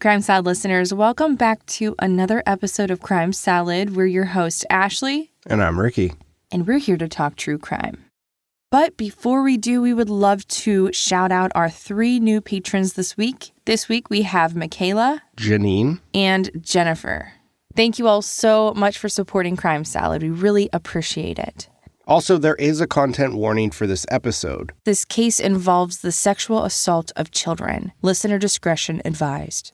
Crime Salad listeners, welcome back to another episode of Crime Salad. We're your host, Ashley. And I'm Ricky. And we're here to talk true crime. But before we do, we would love to shout out our three new patrons this week. This week we have Michaela, Janine, and Jennifer. Thank you all so much for supporting Crime Salad. We really appreciate it. Also, there is a content warning for this episode. This case involves the sexual assault of children. Listener discretion advised.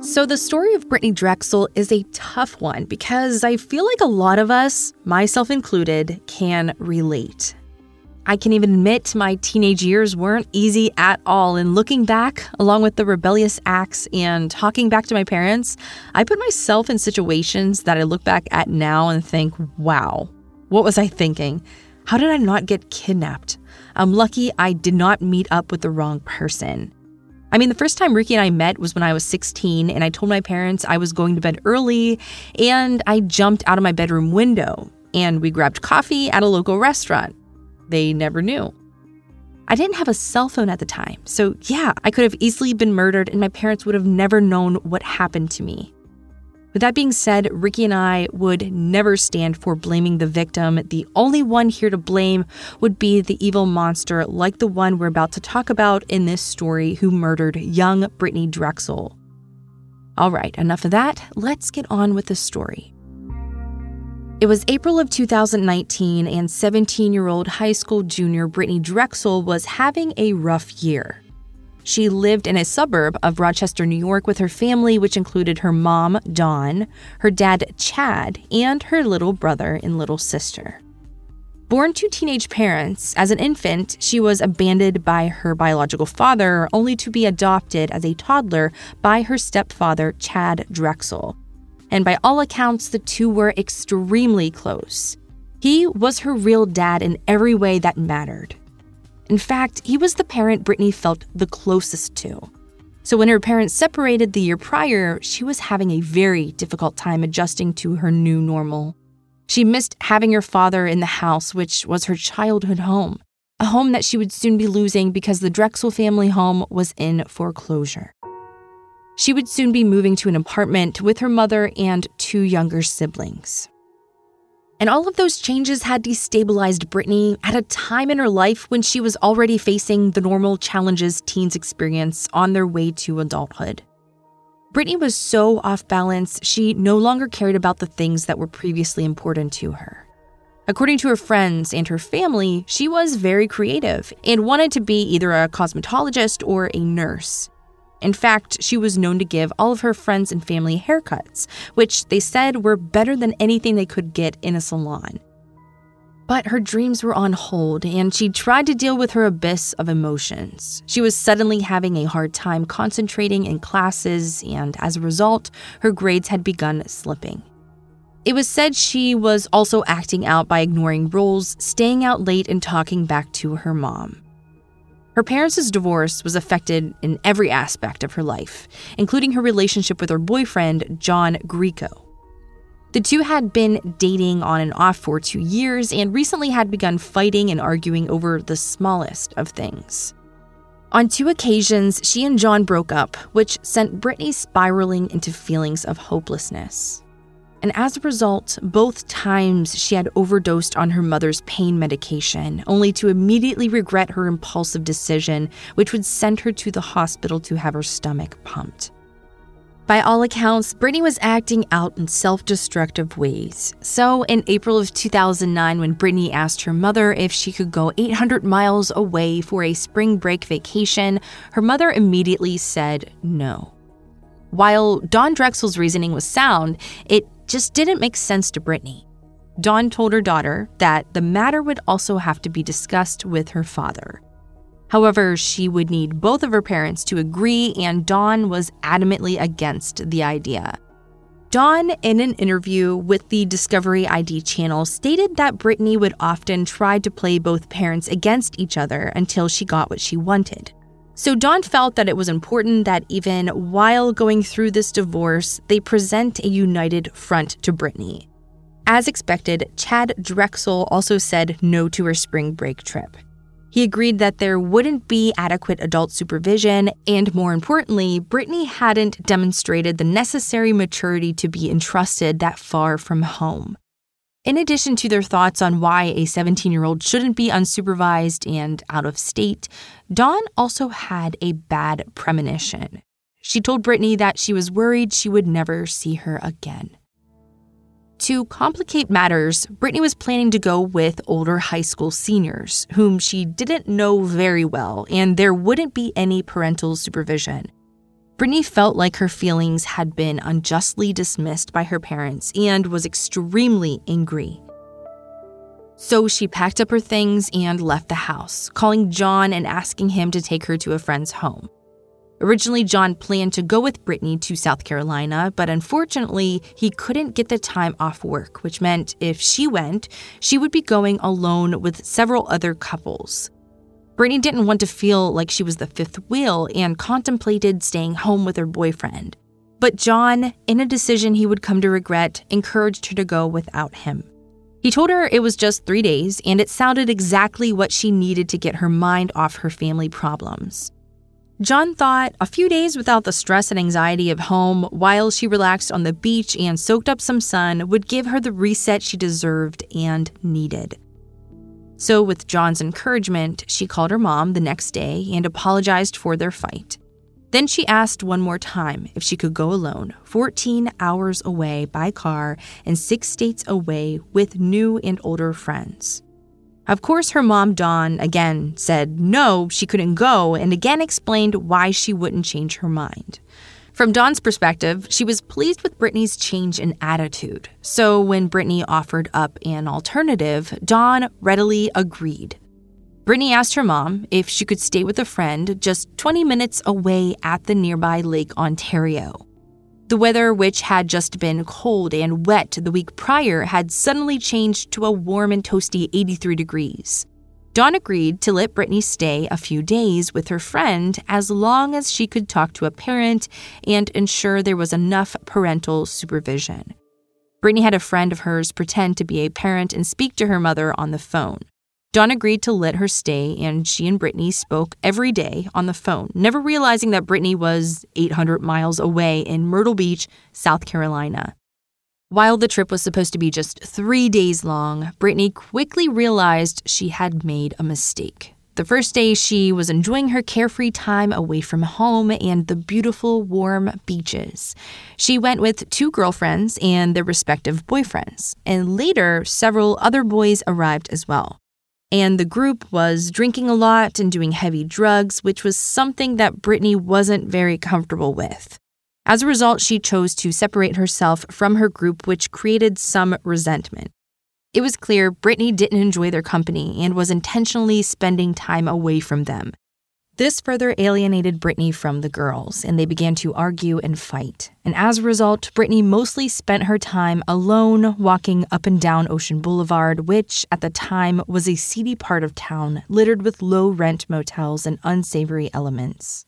So, the story of Brittanee Drexel is a tough one because I feel like a lot of us, myself included, can relate. I can even admit my teenage years weren't easy at all. And looking back, along with the rebellious acts and talking back to my parents, I put myself in situations that I look back at now and think, wow, what was I thinking? How did I not get kidnapped? I'm lucky I did not meet up with the wrong person. I mean, the first time Ricky and I met was when I was 16, and I told my parents I was going to bed early, and I jumped out of my bedroom window, and we grabbed coffee at a local restaurant. They never knew. I didn't have a cell phone at the time, so yeah, I could have easily been murdered, and my parents would have never known what happened to me. With that being said, Ricky and I would never stand for blaming the victim. The only one here to blame would be the evil monster like the one we're about to talk about in this story who murdered young Brittanee Drexel. All right, enough of that. Let's get on with the story. It was April of 2019, and 17 year old high school junior Brittanee Drexel was having a rough year. She lived in a suburb of Rochester, New York with her family, which included her mom, Dawn, her dad, Chad, and her little brother and little sister. Born to teenage parents, as an infant, she was abandoned by her biological father, only to be adopted as a toddler by her stepfather, Chad Drexel. And by all accounts, the two were extremely close. He was her real dad in every way that mattered. In fact, he was the parent Brittanee felt the closest to. So when her parents separated the year prior, she was having a very difficult time adjusting to her new normal. She missed having her father in the house, which was her childhood home, a home that she would soon be losing because the Drexel family home was in foreclosure. She would soon be moving to an apartment with her mother and two younger siblings. And all of those changes had destabilized Brittanee at a time in her life when she was already facing the normal challenges teens experience on their way to adulthood. Brittanee was so off balance, she no longer cared about the things that were previously important to her. According to her friends and her family, she was very creative and wanted to be either a cosmetologist or a nurse. In fact, she was known to give all of her friends and family haircuts, which they said were better than anything they could get in a salon. But her dreams were on hold, and she tried to deal with her abyss of emotions. She was suddenly having a hard time concentrating in classes, and as a result, her grades had begun slipping. It was said she was also acting out by ignoring rules, staying out late, and talking back to her mom. Her parents' divorce was affected in every aspect of her life, including her relationship with her boyfriend, John Grieco. The two had been dating on and off for two years and recently had begun fighting and arguing over the smallest of things. On two occasions, she and John broke up, which sent Brittanee spiraling into feelings of hopelessness. And as a result, both times she had overdosed on her mother's pain medication, only to immediately regret her impulsive decision, which would send her to the hospital to have her stomach pumped. By all accounts, Brittanee was acting out in self destructive ways. So, in April of 2009, when Brittanee asked her mother if she could go 800 miles away for a spring break vacation, her mother immediately said no. While Dawn Drexel's reasoning was sound, it just didn't make sense to Brittanee. Dawn told her daughter that the matter would also have to be discussed with her father. However, she would need both of her parents to agree, and Dawn was adamantly against the idea. Dawn, in an interview with the Discovery ID channel, stated that Brittanee would often try to play both parents against each other until she got what she wanted. So Dawn felt that it was important that even while going through this divorce, they present a united front to Brittanee. As expected, Chad Drexel also said no to her spring break trip. He agreed that there wouldn't be adequate adult supervision, and more importantly, Brittanee hadn't demonstrated the necessary maturity to be entrusted that far from home. In addition to their thoughts on why a 17 year old shouldn't be unsupervised and out of state, Dawn also had a bad premonition. She told Brittanee that she was worried she would never see her again. To complicate matters, Brittanee was planning to go with older high school seniors, whom she didn't know very well, and there wouldn't be any parental supervision. Brittanee felt like her feelings had been unjustly dismissed by her parents and was extremely angry. So she packed up her things and left the house, calling John and asking him to take her to a friend's home. Originally, John planned to go with Brittanee to South Carolina, but unfortunately, he couldn't get the time off work, which meant if she went, she would be going alone with several other couples. Brittanee didn't want to feel like she was the fifth wheel and contemplated staying home with her boyfriend. But John, in a decision he would come to regret, encouraged her to go without him. He told her it was just three days, and it sounded exactly what she needed to get her mind off her family problems. John thought a few days without the stress and anxiety of home while she relaxed on the beach and soaked up some sun would give her the reset she deserved and needed. So, with John's encouragement, she called her mom the next day and apologized for their fight. Then she asked one more time if she could go alone, 14 hours away by car and six states away with new and older friends. Of course, her mom, Dawn, again said no, she couldn't go, and again explained why she wouldn't change her mind. From Dawn's perspective, she was pleased with Brittanee's change in attitude. So when Brittanee offered up an alternative, Dawn readily agreed. Brittanee asked her mom if she could stay with a friend just 20 minutes away at the nearby Lake Ontario. The weather, which had just been cold and wet the week prior, had suddenly changed to a warm and toasty 83 degrees. Dawn agreed to let Brittanee stay a few days with her friend as long as she could talk to a parent and ensure there was enough parental supervision. Brittanee had a friend of hers pretend to be a parent and speak to her mother on the phone. Dawn agreed to let her stay, and she and Brittanee spoke every day on the phone, never realizing that Brittanee was 800 miles away in Myrtle Beach, South Carolina. While the trip was supposed to be just three days long, Brittanee quickly realized she had made a mistake. The first day, she was enjoying her carefree time away from home and the beautiful, warm beaches. She went with two girlfriends and their respective boyfriends, and later, several other boys arrived as well. And the group was drinking a lot and doing heavy drugs, which was something that Brittanee wasn't very comfortable with. As a result, she chose to separate herself from her group, which created some resentment. It was clear Brittanee didn't enjoy their company and was intentionally spending time away from them. This further alienated Brittanee from the girls, and they began to argue and fight. And as a result, Brittanee mostly spent her time alone walking up and down Ocean Boulevard, which at the time was a seedy part of town littered with low rent motels and unsavory elements.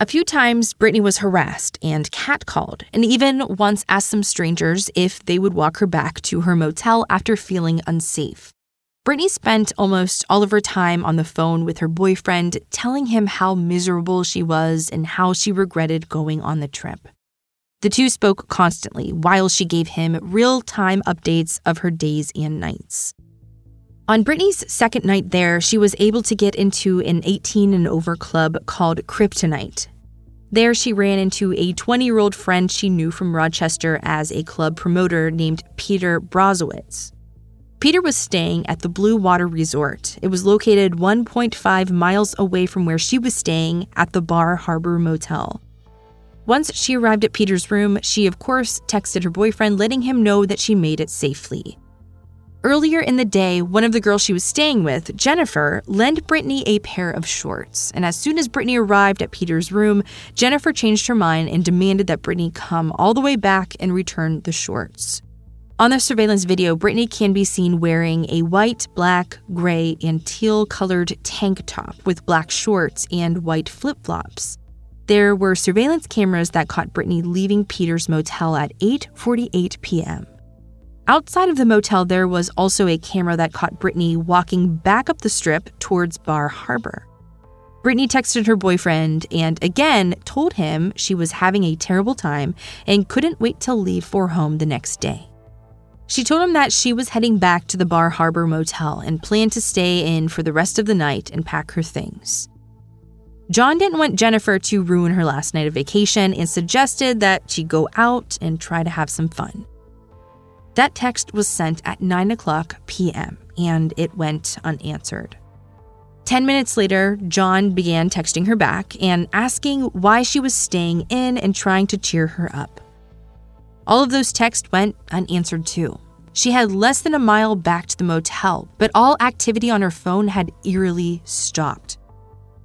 A few times, Brittanee was harassed and catcalled, and even once asked some strangers if they would walk her back to her motel after feeling unsafe. Brittanee spent almost all of her time on the phone with her boyfriend, telling him how miserable she was and how she regretted going on the trip. The two spoke constantly while she gave him real time updates of her days and nights. On Brittanee's second night there, she was able to get into an 18 and over club called Kryptonite. There, she ran into a 20 year old friend she knew from Rochester as a club promoter named Peter Brozowitz. Peter was staying at the Blue Water Resort. It was located 1.5 miles away from where she was staying at the Bar Harbor Motel. Once she arrived at Peter's room, she of course texted her boyfriend letting him know that she made it safely. Earlier in the day, one of the girls she was staying with, Jennifer, lent Brittanee a pair of shorts. And as soon as Brittanee arrived at Peter's room, Jennifer changed her mind and demanded that Brittanee come all the way back and return the shorts. On the surveillance video, Brittanee can be seen wearing a white, black, gray, and teal colored tank top with black shorts and white flip flops. There were surveillance cameras that caught Brittanee leaving Peter's motel at 8:48 p.m. Outside of the motel, there was also a camera that caught Brittanee walking back up the strip towards Bar Harbor. Brittanee texted her boyfriend and again told him she was having a terrible time and couldn't wait to leave for home the next day. She told him that she was heading back to the Bar Harbor Motel and planned to stay in for the rest of the night and pack her things. John didn't want Jennifer to ruin her last night of vacation and suggested that she go out and try to have some fun. That text was sent at 9 o'clock p.m. and it went unanswered. Ten minutes later, John began texting her back and asking why she was staying in and trying to cheer her up. All of those texts went unanswered too. She had less than a mile back to the motel, but all activity on her phone had eerily stopped.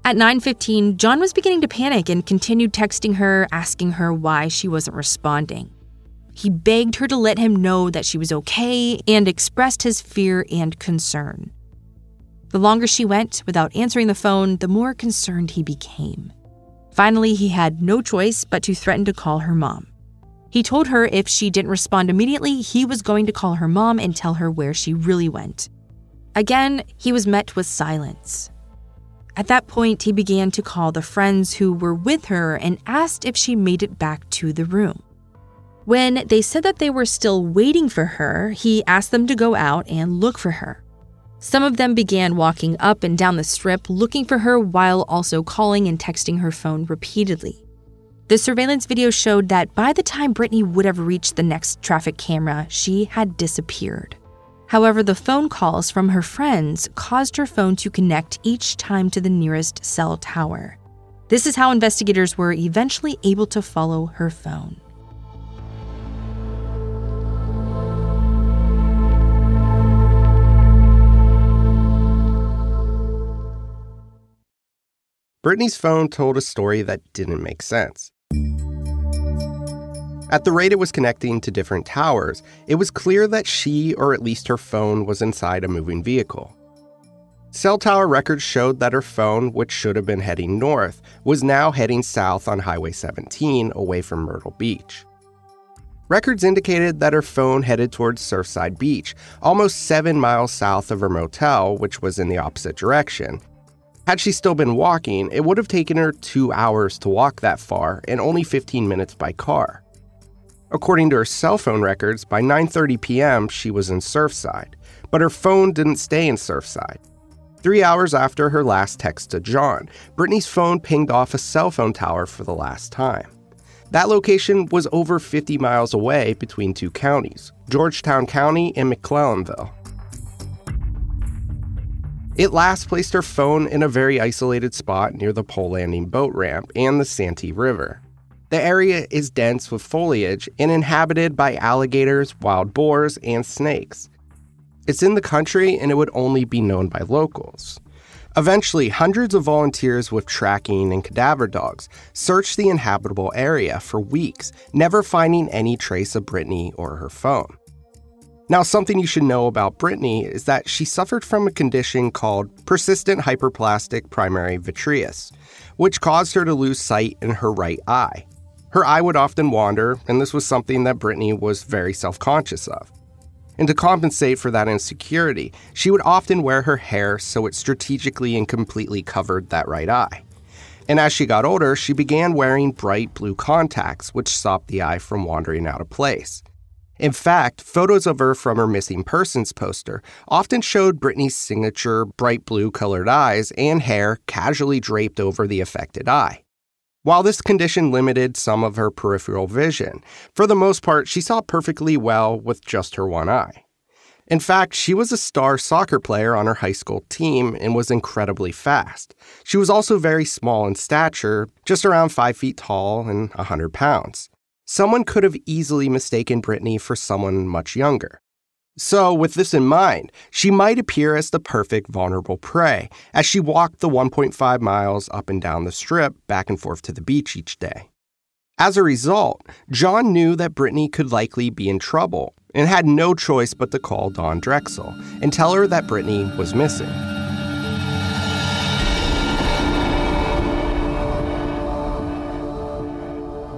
At 9:15, John was beginning to panic and continued texting her asking her why she wasn't responding. He begged her to let him know that she was okay and expressed his fear and concern. The longer she went without answering the phone, the more concerned he became. Finally, he had no choice but to threaten to call her mom. He told her if she didn't respond immediately, he was going to call her mom and tell her where she really went. Again, he was met with silence. At that point, he began to call the friends who were with her and asked if she made it back to the room. When they said that they were still waiting for her, he asked them to go out and look for her. Some of them began walking up and down the strip looking for her while also calling and texting her phone repeatedly. The surveillance video showed that by the time Brittanee would have reached the next traffic camera, she had disappeared. However, the phone calls from her friends caused her phone to connect each time to the nearest cell tower. This is how investigators were eventually able to follow her phone. Brittanee's phone told a story that didn't make sense. At the rate it was connecting to different towers, it was clear that she, or at least her phone, was inside a moving vehicle. Cell tower records showed that her phone, which should have been heading north, was now heading south on Highway 17 away from Myrtle Beach. Records indicated that her phone headed towards Surfside Beach, almost seven miles south of her motel, which was in the opposite direction. Had she still been walking, it would have taken her two hours to walk that far and only 15 minutes by car. According to her cell phone records, by 9:30 p.m. she was in Surfside, but her phone didn't stay in Surfside. 3 hours after her last text to John, Brittanee's phone pinged off a cell phone tower for the last time. That location was over 50 miles away between two counties, Georgetown County and McClellanville. It last placed her phone in a very isolated spot near the pole landing boat ramp and the Santee River. The area is dense with foliage and inhabited by alligators, wild boars, and snakes. It's in the country and it would only be known by locals. Eventually, hundreds of volunteers with tracking and cadaver dogs searched the inhabitable area for weeks, never finding any trace of Brittanee or her phone. Now, something you should know about Brittanee is that she suffered from a condition called persistent hyperplastic primary vitreous, which caused her to lose sight in her right eye. Her eye would often wander, and this was something that Brittanee was very self conscious of. And to compensate for that insecurity, she would often wear her hair so it strategically and completely covered that right eye. And as she got older, she began wearing bright blue contacts, which stopped the eye from wandering out of place. In fact, photos of her from her missing persons poster often showed Brittanee's signature bright blue colored eyes and hair casually draped over the affected eye. While this condition limited some of her peripheral vision, for the most part, she saw perfectly well with just her one eye. In fact, she was a star soccer player on her high school team and was incredibly fast. She was also very small in stature, just around 5 feet tall and 100 pounds. Someone could have easily mistaken Brittanee for someone much younger. So, with this in mind, she might appear as the perfect vulnerable prey as she walked the 1.5 miles up and down the strip back and forth to the beach each day. As a result, John knew that Brittanee could likely be in trouble and had no choice but to call Dawn Drexel and tell her that Brittanee was missing.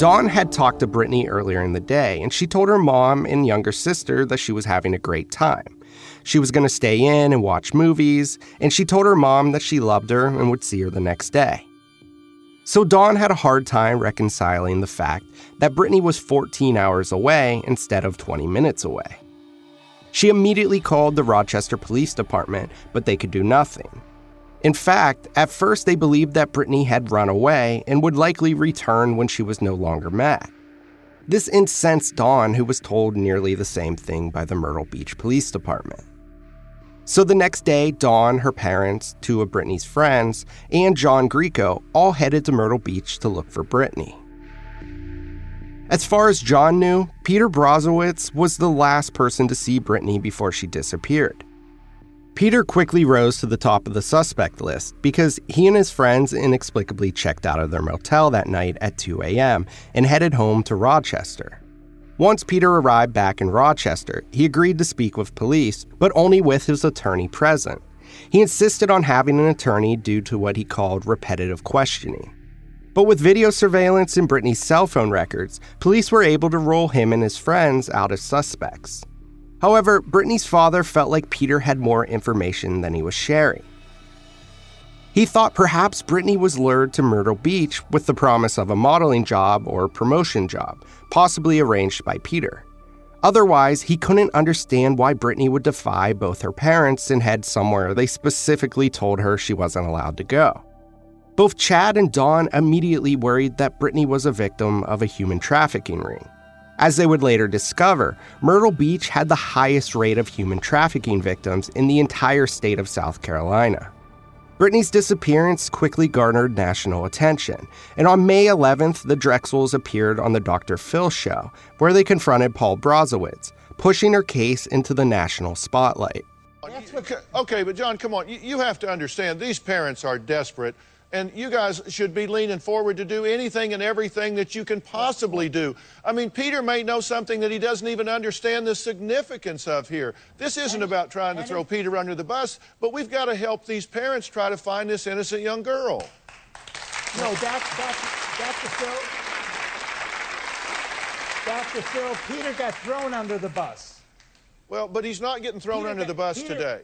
Dawn had talked to Brittanee earlier in the day, and she told her mom and younger sister that she was having a great time. She was going to stay in and watch movies, and she told her mom that she loved her and would see her the next day. So Dawn had a hard time reconciling the fact that Brittanee was 14 hours away instead of 20 minutes away. She immediately called the Rochester Police Department, but they could do nothing. In fact, at first they believed that Brittanee had run away and would likely return when she was no longer mad. This incensed Dawn, who was told nearly the same thing by the Myrtle Beach Police Department. So the next day, Dawn, her parents, two of Brittanee's friends, and John Grieco all headed to Myrtle Beach to look for Brittanee. As far as John knew, Peter Brozowitz was the last person to see Brittanee before she disappeared. Peter quickly rose to the top of the suspect list because he and his friends inexplicably checked out of their motel that night at 2 a.m. and headed home to Rochester. Once Peter arrived back in Rochester, he agreed to speak with police, but only with his attorney present. He insisted on having an attorney due to what he called repetitive questioning. But with video surveillance and Brittanee's cell phone records, police were able to rule him and his friends out as suspects. However, Brittanee's father felt like Peter had more information than he was sharing. He thought perhaps Brittanee was lured to Myrtle Beach with the promise of a modeling job or promotion job, possibly arranged by Peter. Otherwise, he couldn't understand why Brittanee would defy both her parents and head somewhere they specifically told her she wasn't allowed to go. Both Chad and Dawn immediately worried that Brittanee was a victim of a human trafficking ring. As they would later discover, Myrtle Beach had the highest rate of human trafficking victims in the entire state of South Carolina. Brittanee's disappearance quickly garnered national attention, and on May 11th, the Drexels appeared on the Dr. Phil show, where they confronted Paul Brozowitz, pushing her case into the national spotlight. Okay, okay, but John, come on. You, you have to understand, these parents are desperate and you guys should be leaning forward to do anything and everything that you can possibly do. I mean, Peter may know something that he doesn't even understand the significance of here. This isn't about trying to throw Peter under the bus, but we've got to help these parents try to find this innocent young girl. No, Dr. Dr. Phil. Dr. Phil, Peter got thrown under the bus. Well, but he's not getting thrown Peter under got- the bus Peter- today.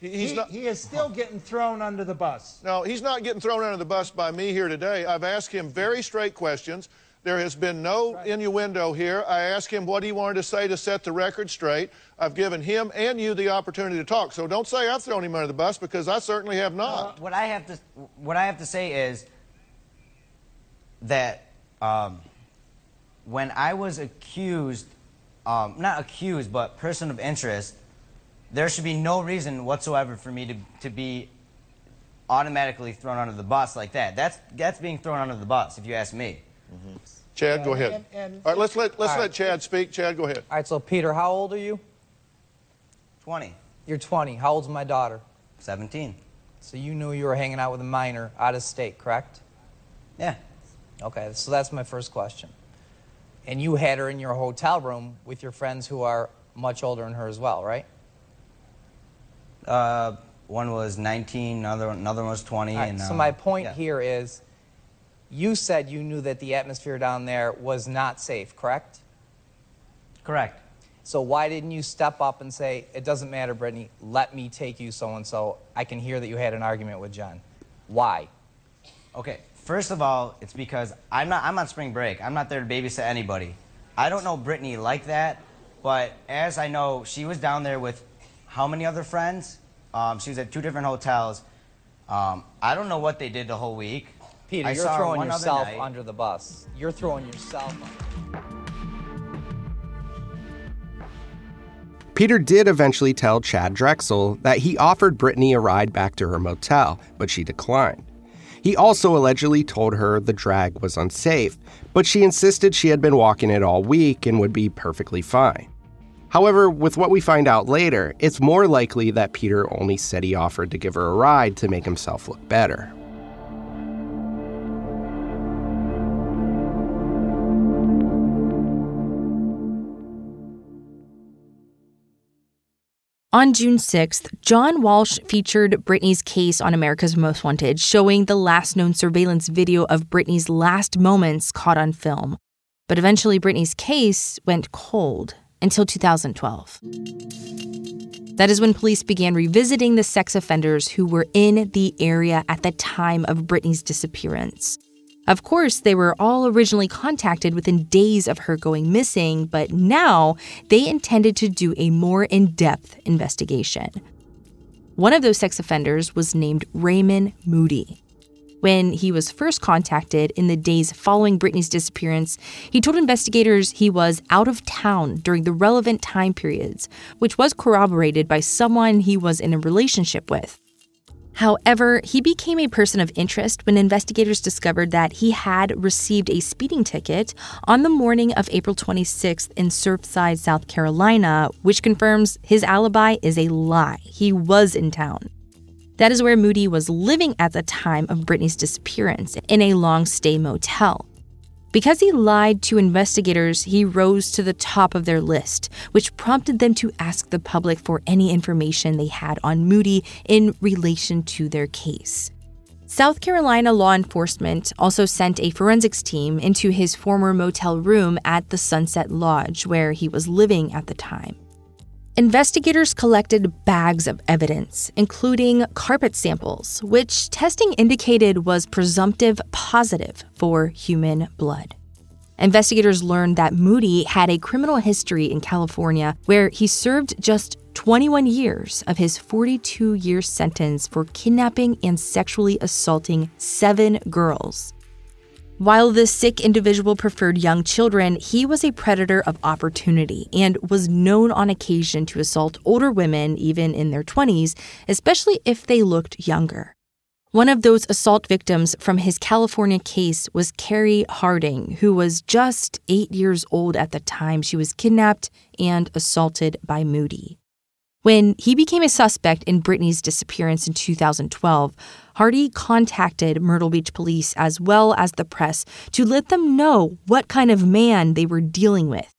He, he's he, not. he is still getting thrown under the bus. No, he's not getting thrown under the bus by me here today. I've asked him very straight questions. There has been no innuendo here. I asked him what he wanted to say to set the record straight. I've given him and you the opportunity to talk. So don't say I've thrown him under the bus because I certainly have not. what I have to what I have to say is that um, when I was accused, um, not accused, but person of interest, there should be no reason whatsoever for me to, to be automatically thrown under the bus like that. That's that's being thrown under the bus, if you ask me. Mm-hmm. Chad, go ahead. and- and- All right, let's let let's let right. Chad speak. Chad, go ahead. All right, so Peter, how old are you? Twenty. You're 20. How old's my daughter? 17. So you knew you were hanging out with a minor out of state, correct? Yeah. Okay, so that's my first question. And you had her in your hotel room with your friends who are much older than her as well, right? Uh, one was 19, another another one was 20. All right, and, so uh, my point yeah. here is you said you knew that the atmosphere down there was not safe, correct? Correct. So why didn't you step up and say, it doesn't matter, Brittanee, let me take you so and so? I can hear that you had an argument with John. Why? Okay, first of all, it's because I'm not I'm on spring break. I'm not there to babysit anybody. I don't know Brittanee like that, but as I know, she was down there with how many other friends? Um, she was at two different hotels. Um, I don't know what they did the whole week. Peter, I you're saw her throwing one other yourself night. under the bus. You're throwing yourself under. Peter did eventually tell Chad Drexel that he offered Brittanee a ride back to her motel, but she declined. He also allegedly told her the drag was unsafe, but she insisted she had been walking it all week and would be perfectly fine. However, with what we find out later, it's more likely that Peter only said he offered to give her a ride to make himself look better. On June 6th, John Walsh featured Brittanee's case on America's Most Wanted, showing the last known surveillance video of Brittanee's last moments caught on film. But eventually, Brittanee's case went cold until 2012. That is when police began revisiting the sex offenders who were in the area at the time of Brittanee's disappearance. Of course, they were all originally contacted within days of her going missing, but now they intended to do a more in depth investigation. One of those sex offenders was named Raymond Moody. When he was first contacted in the days following Brittanee's disappearance, he told investigators he was out of town during the relevant time periods, which was corroborated by someone he was in a relationship with. However, he became a person of interest when investigators discovered that he had received a speeding ticket on the morning of April 26th in Surfside, South Carolina, which confirms his alibi is a lie. He was in town. That is where Moody was living at the time of Brittanee's disappearance, in a long stay motel. Because he lied to investigators, he rose to the top of their list, which prompted them to ask the public for any information they had on Moody in relation to their case. South Carolina law enforcement also sent a forensics team into his former motel room at the Sunset Lodge, where he was living at the time. Investigators collected bags of evidence, including carpet samples, which testing indicated was presumptive positive for human blood. Investigators learned that Moody had a criminal history in California where he served just 21 years of his 42 year sentence for kidnapping and sexually assaulting seven girls. While the sick individual preferred young children, he was a predator of opportunity and was known on occasion to assault older women, even in their 20s, especially if they looked younger. One of those assault victims from his California case was Carrie Harding, who was just eight years old at the time she was kidnapped and assaulted by Moody. When he became a suspect in Brittanee's disappearance in 2012, Hardy contacted Myrtle Beach police as well as the press to let them know what kind of man they were dealing with.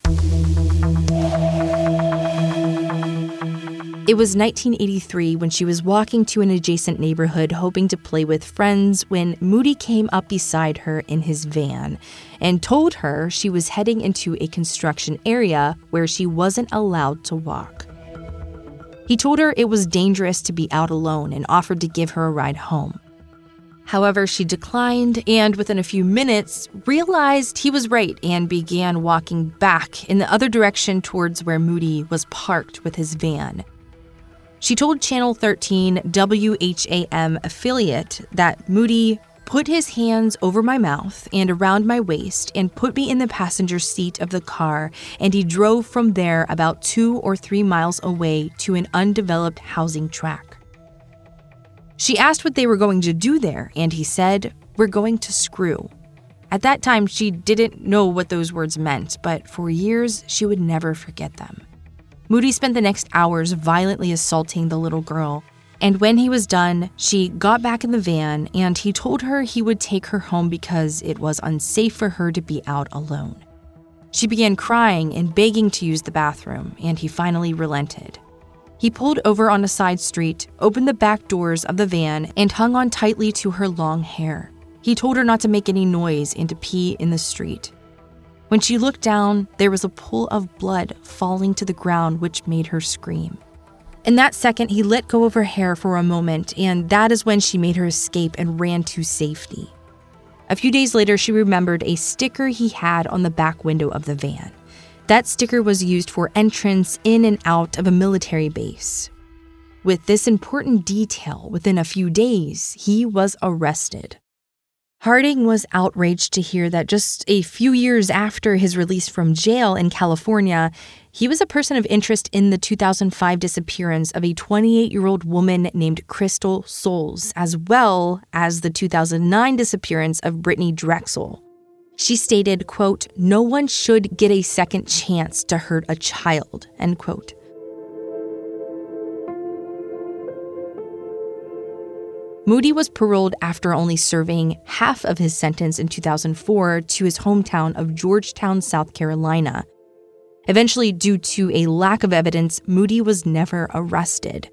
It was 1983 when she was walking to an adjacent neighborhood hoping to play with friends when Moody came up beside her in his van and told her she was heading into a construction area where she wasn't allowed to walk. He told her it was dangerous to be out alone and offered to give her a ride home. However, she declined and within a few minutes realized he was right and began walking back in the other direction towards where Moody was parked with his van. She told Channel 13 WHAM affiliate that Moody put his hands over my mouth and around my waist and put me in the passenger seat of the car, and he drove from there about two or three miles away to an undeveloped housing track. She asked what they were going to do there, and he said, We're going to screw. At that time, she didn't know what those words meant, but for years, she would never forget them. Moody spent the next hours violently assaulting the little girl, and when he was done, she got back in the van and he told her he would take her home because it was unsafe for her to be out alone. She began crying and begging to use the bathroom, and he finally relented. He pulled over on a side street, opened the back doors of the van, and hung on tightly to her long hair. He told her not to make any noise and to pee in the street. When she looked down, there was a pool of blood falling to the ground, which made her scream. In that second, he let go of her hair for a moment, and that is when she made her escape and ran to safety. A few days later, she remembered a sticker he had on the back window of the van. That sticker was used for entrance in and out of a military base. With this important detail, within a few days, he was arrested. Harding was outraged to hear that just a few years after his release from jail in California, he was a person of interest in the 2005 disappearance of a 28 year old woman named Crystal Souls, as well as the 2009 disappearance of Brittanee Drexel. She stated, quote, No one should get a second chance to hurt a child, end quote. Moody was paroled after only serving half of his sentence in 2004 to his hometown of Georgetown, South Carolina. Eventually, due to a lack of evidence, Moody was never arrested.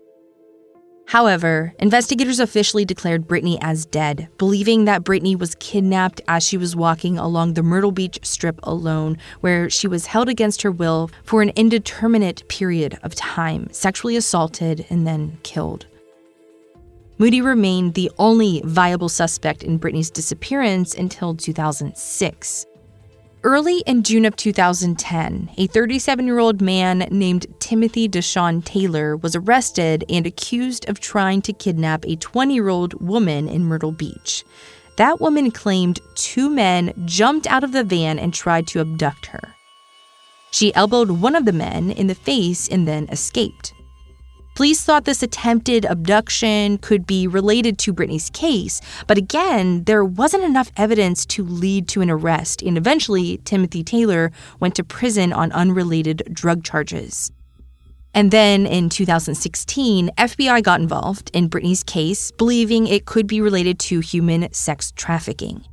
However, investigators officially declared Brittanee as dead, believing that Brittanee was kidnapped as she was walking along the Myrtle Beach Strip alone, where she was held against her will for an indeterminate period of time, sexually assaulted, and then killed. Moody remained the only viable suspect in Brittanee's disappearance until 2006. Early in June of 2010, a 37 year old man named Timothy Deshawn Taylor was arrested and accused of trying to kidnap a 20 year old woman in Myrtle Beach. That woman claimed two men jumped out of the van and tried to abduct her. She elbowed one of the men in the face and then escaped. Police thought this attempted abduction could be related to Brittanee's case, but again, there wasn't enough evidence to lead to an arrest, and eventually, Timothy Taylor went to prison on unrelated drug charges. And then in 2016, FBI got involved in Brittanee's case, believing it could be related to human sex trafficking.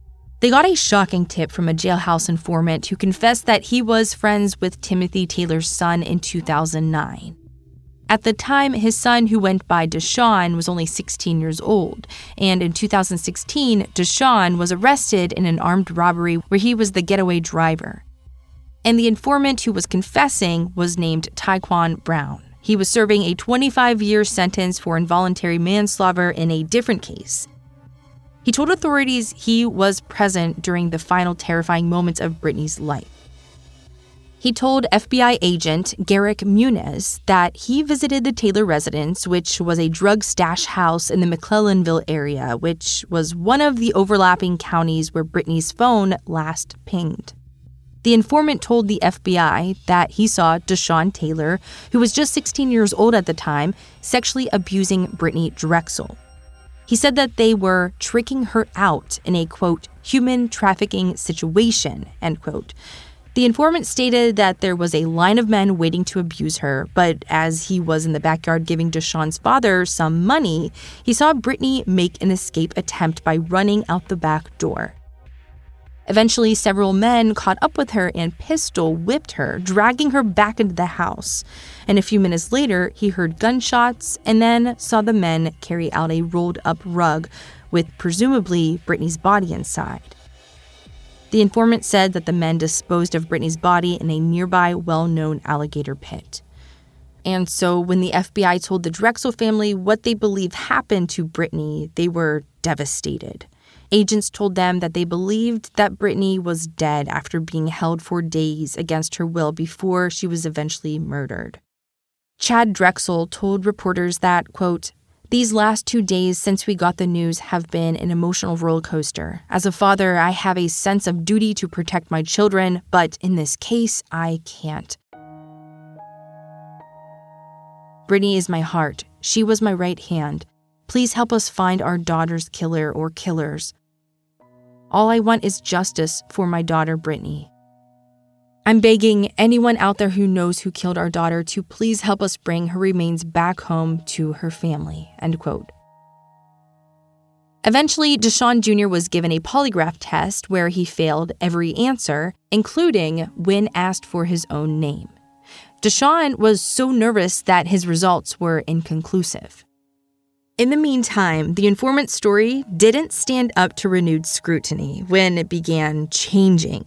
They got a shocking tip from a jailhouse informant who confessed that he was friends with Timothy Taylor's son in 2009. At the time, his son, who went by Deshawn, was only 16 years old. And in 2016, Deshawn was arrested in an armed robbery where he was the getaway driver. And the informant who was confessing was named Taquan Brown. He was serving a 25 year sentence for involuntary manslaughter in a different case. He told authorities he was present during the final terrifying moments of Brittanee's life. He told FBI agent Garrick Muniz that he visited the Taylor residence, which was a drug stash house in the McClellanville area, which was one of the overlapping counties where Brittanee's phone last pinged. The informant told the FBI that he saw Deshawn Taylor, who was just 16 years old at the time, sexually abusing Brittanee Drexel. He said that they were tricking her out in a quote, human trafficking situation, end quote, the informant stated that there was a line of men waiting to abuse her, but as he was in the backyard giving Deshawn's father some money, he saw Brittanee make an escape attempt by running out the back door. Eventually, several men caught up with her and pistol whipped her, dragging her back into the house. And a few minutes later, he heard gunshots and then saw the men carry out a rolled up rug with presumably Brittanee's body inside. The informant said that the men disposed of Brittanee's body in a nearby well known alligator pit. And so, when the FBI told the Drexel family what they believe happened to Brittanee, they were devastated. Agents told them that they believed that Brittanee was dead after being held for days against her will before she was eventually murdered. Chad Drexel told reporters that, quote, these last two days since we got the news have been an emotional roller coaster. As a father, I have a sense of duty to protect my children, but in this case, I can't. Brittanee is my heart. She was my right hand. Please help us find our daughter's killer or killers. All I want is justice for my daughter, Brittanee. I'm begging anyone out there who knows who killed our daughter to please help us bring her remains back home to her family. End quote. Eventually, Deshawn Jr. was given a polygraph test where he failed every answer, including when asked for his own name. Deshawn was so nervous that his results were inconclusive. In the meantime, the informant's story didn't stand up to renewed scrutiny when it began changing.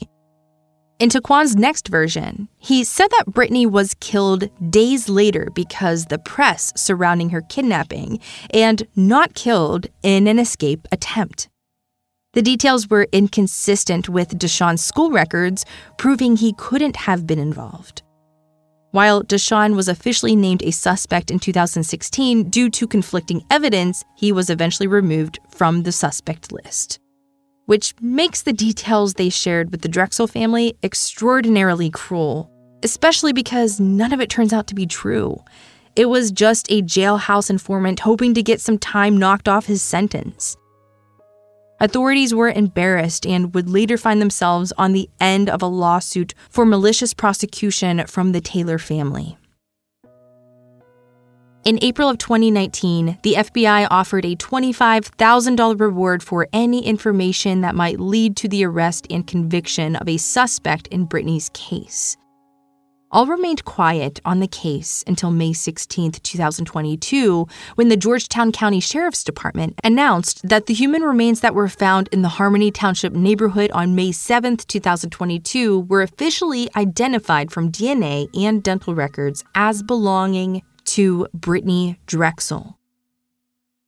In Taquan's next version, he said that Brittanee was killed days later because the press surrounding her kidnapping and not killed in an escape attempt. The details were inconsistent with Deshawn's school records, proving he couldn't have been involved. While Deshawn was officially named a suspect in 2016 due to conflicting evidence, he was eventually removed from the suspect list which makes the details they shared with the Drexel family extraordinarily cruel, especially because none of it turns out to be true. It was just a jailhouse informant hoping to get some time knocked off his sentence. Authorities were embarrassed and would later find themselves on the end of a lawsuit for malicious prosecution from the Taylor family. In April of 2019, the FBI offered a $25,000 reward for any information that might lead to the arrest and conviction of a suspect in Brittanee's case. all remained quiet on the case until May 16, 2022, when the Georgetown County Sheriff's Department announced that the human remains that were found in the Harmony Township neighborhood on May 7, 2022, were officially identified from DNA and dental records as belonging to Brittanee Drexel.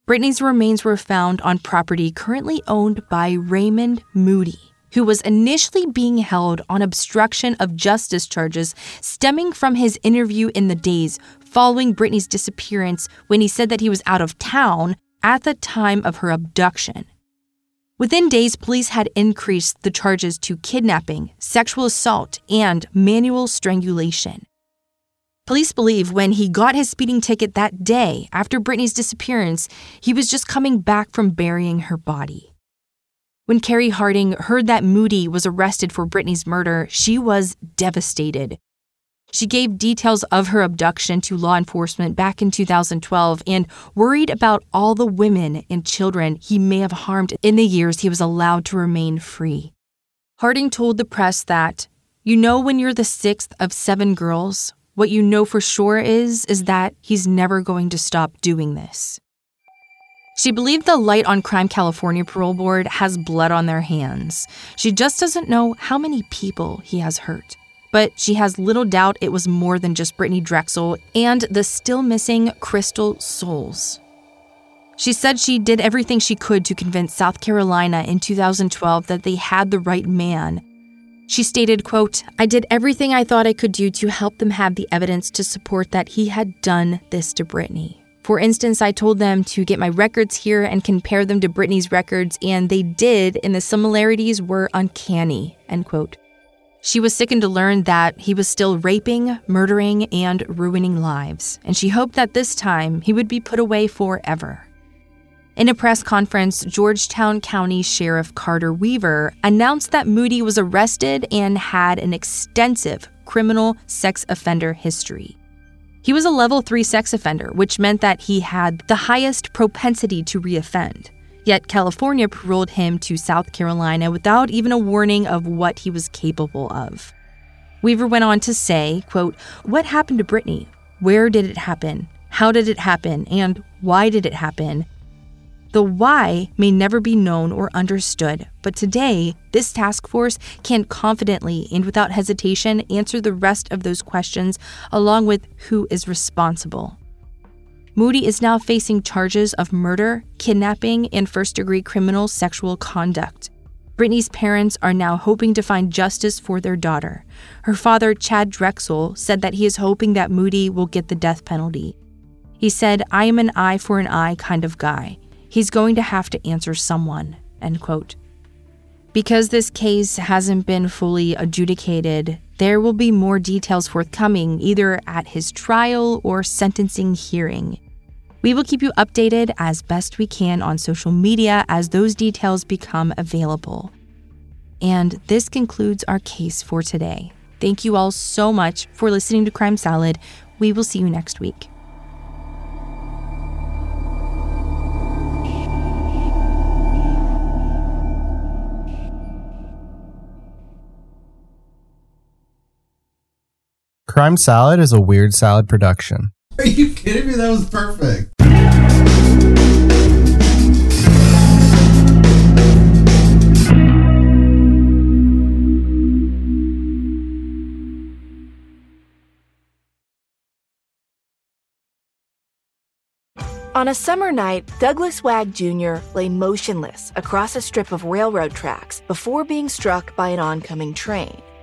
Brittanee's remains were found on property currently owned by Raymond Moody who was initially being held on obstruction of justice charges stemming from his interview in the days following Brittanee's disappearance when he said that he was out of town at the time of her abduction. Within days, police had increased the charges to kidnapping, sexual assault, and manual strangulation. Police believe when he got his speeding ticket that day after Brittanee's disappearance, he was just coming back from burying her body. When Carrie Harding heard that Moody was arrested for Brittanee's murder, she was devastated. She gave details of her abduction to law enforcement back in 2012 and worried about all the women and children he may have harmed in the years he was allowed to remain free. Harding told the press that, You know, when you're the sixth of seven girls, what you know for sure is, is that he's never going to stop doing this. She believed the Light on Crime California Parole Board has blood on their hands. She just doesn't know how many people he has hurt. But she has little doubt it was more than just Brittanee Drexel and the still missing Crystal Souls. She said she did everything she could to convince South Carolina in 2012 that they had the right man. She stated, quote, I did everything I thought I could do to help them have the evidence to support that he had done this to Brittanee. For instance, I told them to get my records here and compare them to Brittanee's records, and they did, and the similarities were uncanny. End quote. She was sickened to learn that he was still raping, murdering, and ruining lives, and she hoped that this time he would be put away forever. In a press conference, Georgetown County Sheriff Carter Weaver announced that Moody was arrested and had an extensive criminal sex offender history. He was a level 3 sex offender, which meant that he had the highest propensity to reoffend. Yet California paroled him to South Carolina without even a warning of what he was capable of. Weaver went on to say, quote, "What happened to Brittanee? Where did it happen? How did it happen? And why did it happen? The why may never be known or understood, but today, this task force can confidently and without hesitation answer the rest of those questions, along with who is responsible. Moody is now facing charges of murder, kidnapping, and first degree criminal sexual conduct. Brittanee's parents are now hoping to find justice for their daughter. Her father, Chad Drexel, said that he is hoping that Moody will get the death penalty. He said, I am an eye for an eye kind of guy. He's going to have to answer someone. End quote. Because this case hasn't been fully adjudicated, there will be more details forthcoming either at his trial or sentencing hearing. We will keep you updated as best we can on social media as those details become available. And this concludes our case for today. Thank you all so much for listening to Crime Salad. We will see you next week. Crime Salad is a weird salad production. Are you kidding me? That was perfect. On a summer night, Douglas Wag Jr. lay motionless across a strip of railroad tracks before being struck by an oncoming train.